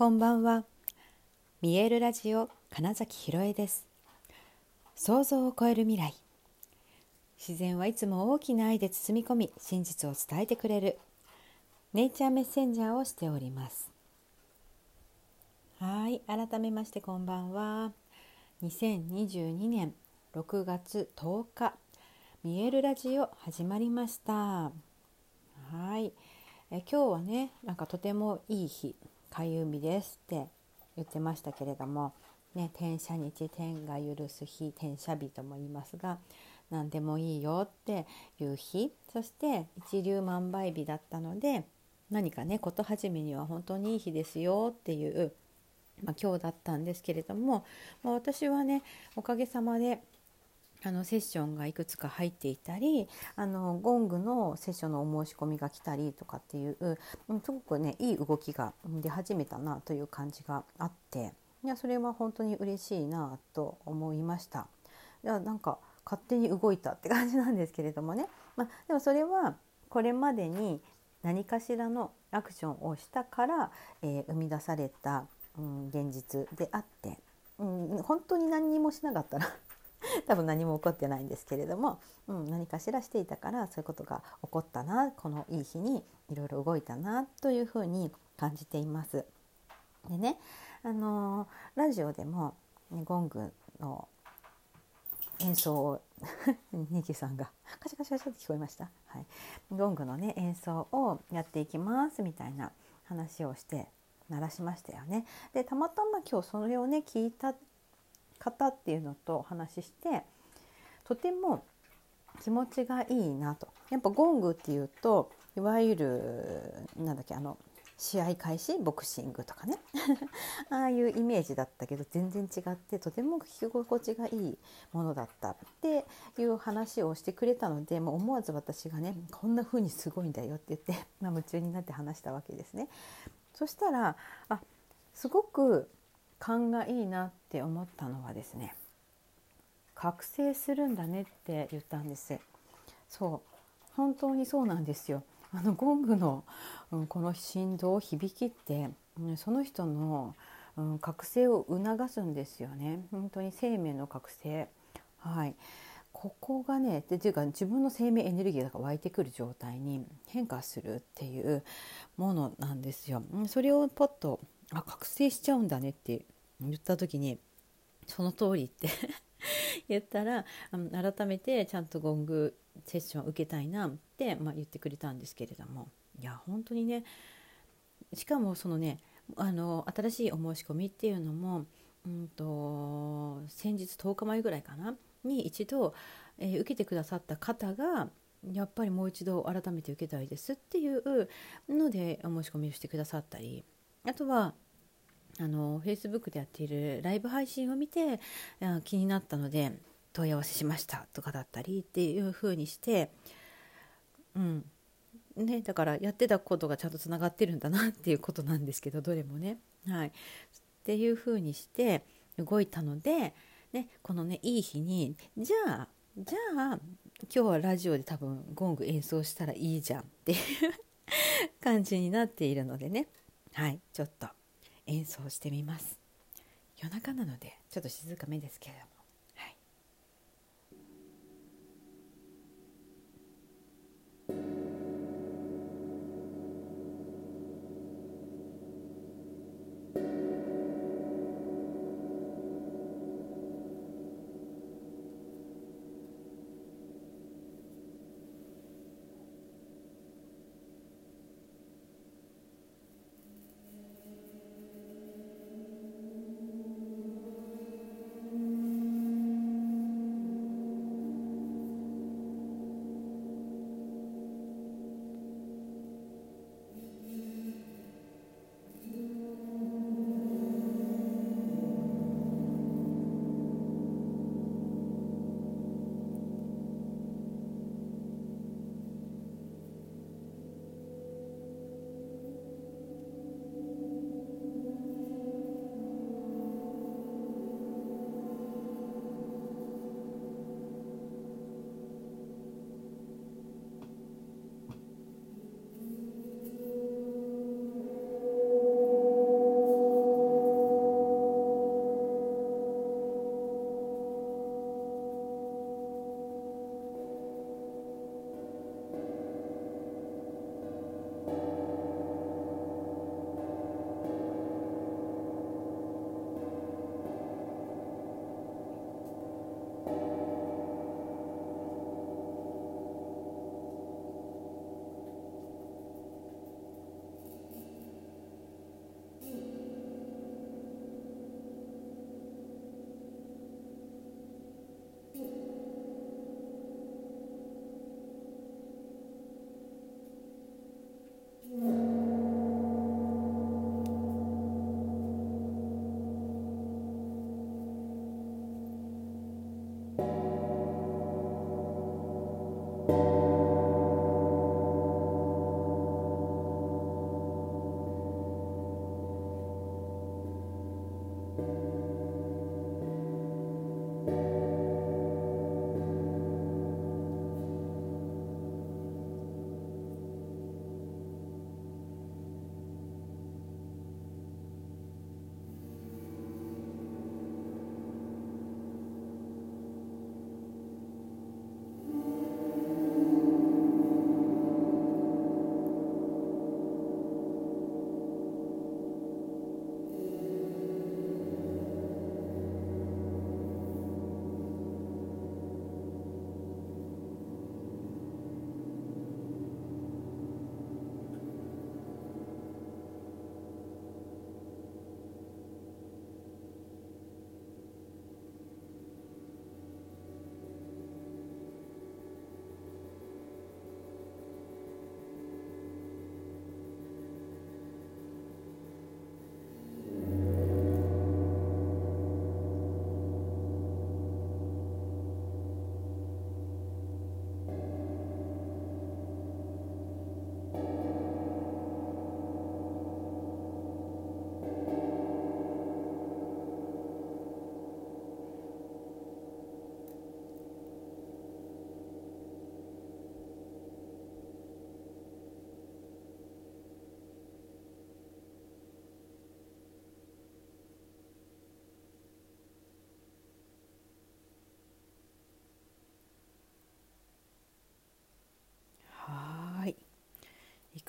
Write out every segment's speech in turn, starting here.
こんばんは。見えるラジオ金崎ひろえです。想像を超える未来。自然はいつも大きな愛で包み込み真実を伝えてくれる。ネイチャーメッセンジャーをしております。はい改めましてこんばんは。2022年6月10日見えるラジオ始まりました。はい。え今日はねなんかとてもいい日開運日ですって言ってましたけれども、ね、天赦日天が許す日天赦日とも言いますが何でもいいよっていう日そして一粒万倍日だったので何かね事始めには本当にいい日ですよっていう、まあ、今日だったんですけれども、まあ、私はねおかげさまであのセッションがいくつか入っていたりあのゴングのセッションのお申し込みが来たりとかっていうすごくねいい動きが出始めたなという感じがあっていやそれは本当に嬉しいなと思いました。いやなんか勝手に動いたって感じなんですけれどもね、まあ、でもそれはこれまでに何かしらのアクションをしたから、えー、生み出された、うん、現実であって、うん、本当に何にもしなかったら 多分何も起こってないんですけれども、うん、何かしらしていたからそういうことが起こったなこのいい日にいろいろ動いたなというふうに感じています。でね、あのー、ラジオでも、ね、ゴングの演奏を ニキさんがカシャカシャカシャって聞こえました？はい、ゴングのね演奏をやっていきますみたいな話をして鳴らしましたよね。でたまたま今日それをね聞いた方っていうのとお話ししてとても気持ちがいいなとやっぱゴングっていうといわゆるなんだっけあの試合開始ボクシングとかね ああいうイメージだったけど全然違ってとても聞き心地がいいものだったっていう話をしてくれたのでもう思わず私がねこんな風にすごいんだよって言って、まあ、夢中になって話したわけですね。そしたらあすごく勘がいいなって思ったのはですね覚醒するんだねって言ったんです。そう。本当にそうなんですよ。あのゴングの、うん、この振動響きって、うん、その人の、うん、覚醒を促すんですよね。本当に生命の覚醒。はい。ここがねでっていうか自分の生命エネルギーが湧いてくる状態に変化するっていうものなんですよ。それをポッとあ覚醒しちゃうんだねって言った時にその通りって 言ったら改めてちゃんとゴングセッションを受けたいなって、まあ、言ってくれたんですけれども。いや本当にねしかもそのねあの新しいお申し込みっていうのも、うんと、先日10日前ぐらいかなに一度、えー、受けてくださった方がやっぱりもう一度改めて受けたいですっていうのでお申し込みをしてくださったりあとはあの Facebook でやっているライブ配信を見て気になったので問い合わせしましたとかだったりっていう風にしてうん。ねだからやってたことがちゃんとつながってるんだなっていうことなんですけどどれもね。はい。っていう風にして動いたので、ね、このねいい日にじゃあじゃあ今日はラジオで多分ゴング演奏したらいいじゃんっていう 感じになっているのでね。はいちょっと演奏してみます。夜中なのでちょっと静かめですけれども。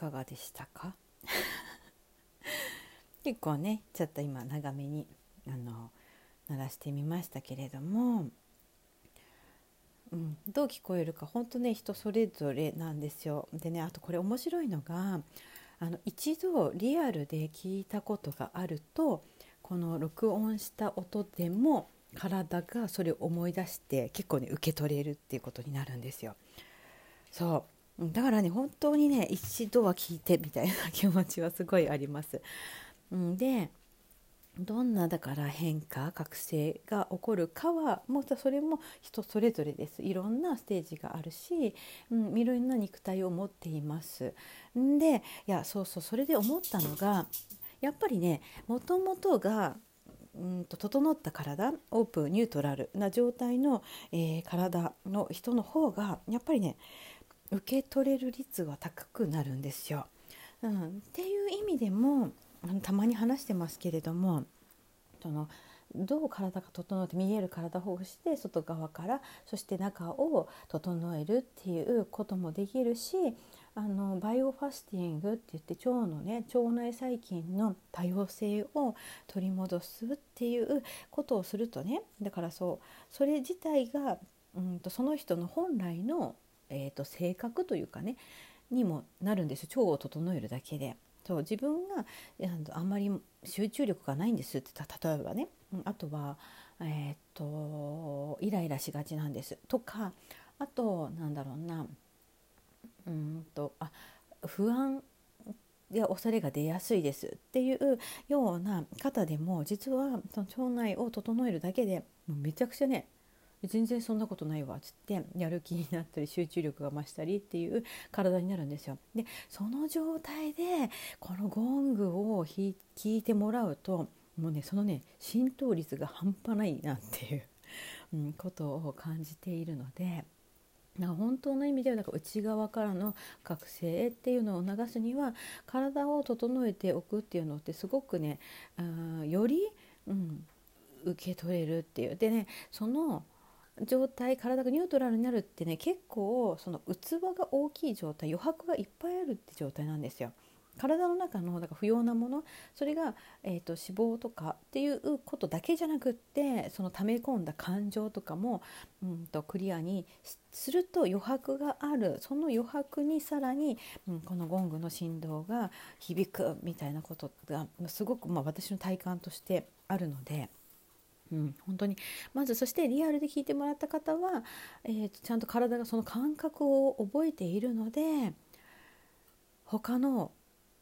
かがでしたか？結構ねちょっと今長めにあの鳴らしてみましたけれども、うん、どう聞こえるか本当ね人それぞれなんですよ。でねあとこれ面白いのがあの一度リアルで聞いたことがあるとこの録音した音でも体がそれを思い出して結構ね受け取れるっていうことになるんですよ。そうだからね本当にね一度は聞いてみたいな気持ちはすごいあります。でどんなだから変化覚醒が起こるかはもうそれも人それぞれですいろんなステージがあるし、うん、いろんな肉体を持っていますでいやそうそうそれで思ったのがやっぱりねもともとが整った体オープンニュートラルな状態の、えー、体の人の方がやっぱりね受け取れる率は高くなるんですよ。うん、っていう意味でもたまに話してますけれどもそのどう体が整って見える体をほぐして外側からそして中を整えるっていうこともできるしあのバイオファスティングって言って腸のね腸内細菌の多様性を取り戻すっていうことをするとねだからそうそれ自体がうんとその人の本来の、えーと、性格というかねにもなるんです腸を整えるだけで。そう自分があんまり集中力がないんですって例えばね。あとは、えー、っとイライラしがちなんです。とかあとなんだろうな。うんとあ不安や恐れが出やすいですっていうような方でも実はその腸内を整えるだけでもうめちゃくちゃね全然そんなことないわっつってやる気になったり集中力が増したりっていう体になるんですよ。でその状態でこのゴングを弾いてもらうともうねそのね浸透率が半端ないなっていう、うん、ことを感じているので。なんか本当の意味ではなんか内側からの覚醒っていうのを促すには体を整えておくっていうのってすごくねあより、うん、受け取れるっていうでねその状態体がニュートラルになるってね結構その器が大きい状態余白がいっぱいあるって状態なんですよ。体の中のだから不要なものそれが、えーと、脂肪とかっていうことだけじゃなくってその溜め込んだ感情とかも、うんと、クリアにすると余白があるその余白にさらに、うん、このゴングの振動が響くみたいなことがすごく、まあ、私の体感としてあるので。うん、本当にまずそしてリアルで聞いてもらった方は、えーちゃんと体がその感覚を覚えているので他の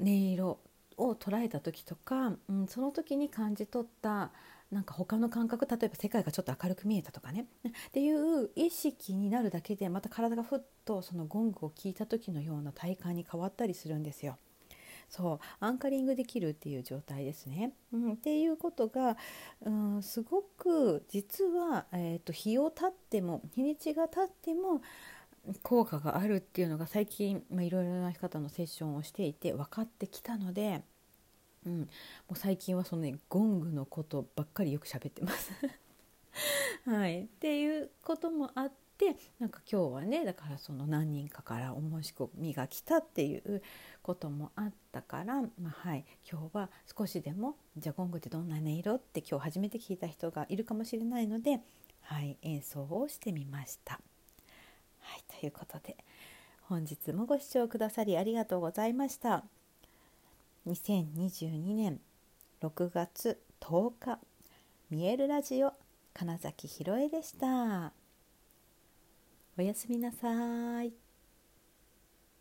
音色を捉えた時とか、うん、その時に感じ取ったなんか他の感覚例えば世界がちょっと明るく見えたとかねっていう意識になるだけでまた体がふっとそのゴングを聞いた時のような体感に変わったりするんですよ。そうアンカリングできるっていう状態ですね。うん、っていうことが、うん、すごく実は、えーと日を経っても日にちが経っても効果があるっていうのが最近いろいろな方のセッションをしていて分かってきたので、うん、もう最近はそのねゴングのことばっかりよく喋ってます はい、っていうこともあってってなんか今日はねだからその何人かからお申し込みが来たっていうこともあったから、まあ、はい今日は少しでもじゃあゴングってどんな音色って今日初めて聞いた人がいるかもしれないので、はい、演奏をしてみました。はい、ということで本日もご視聴くださりありがとうございました。2022年6月10日見えるラジオ金崎ひろえでした。おやすみなさい。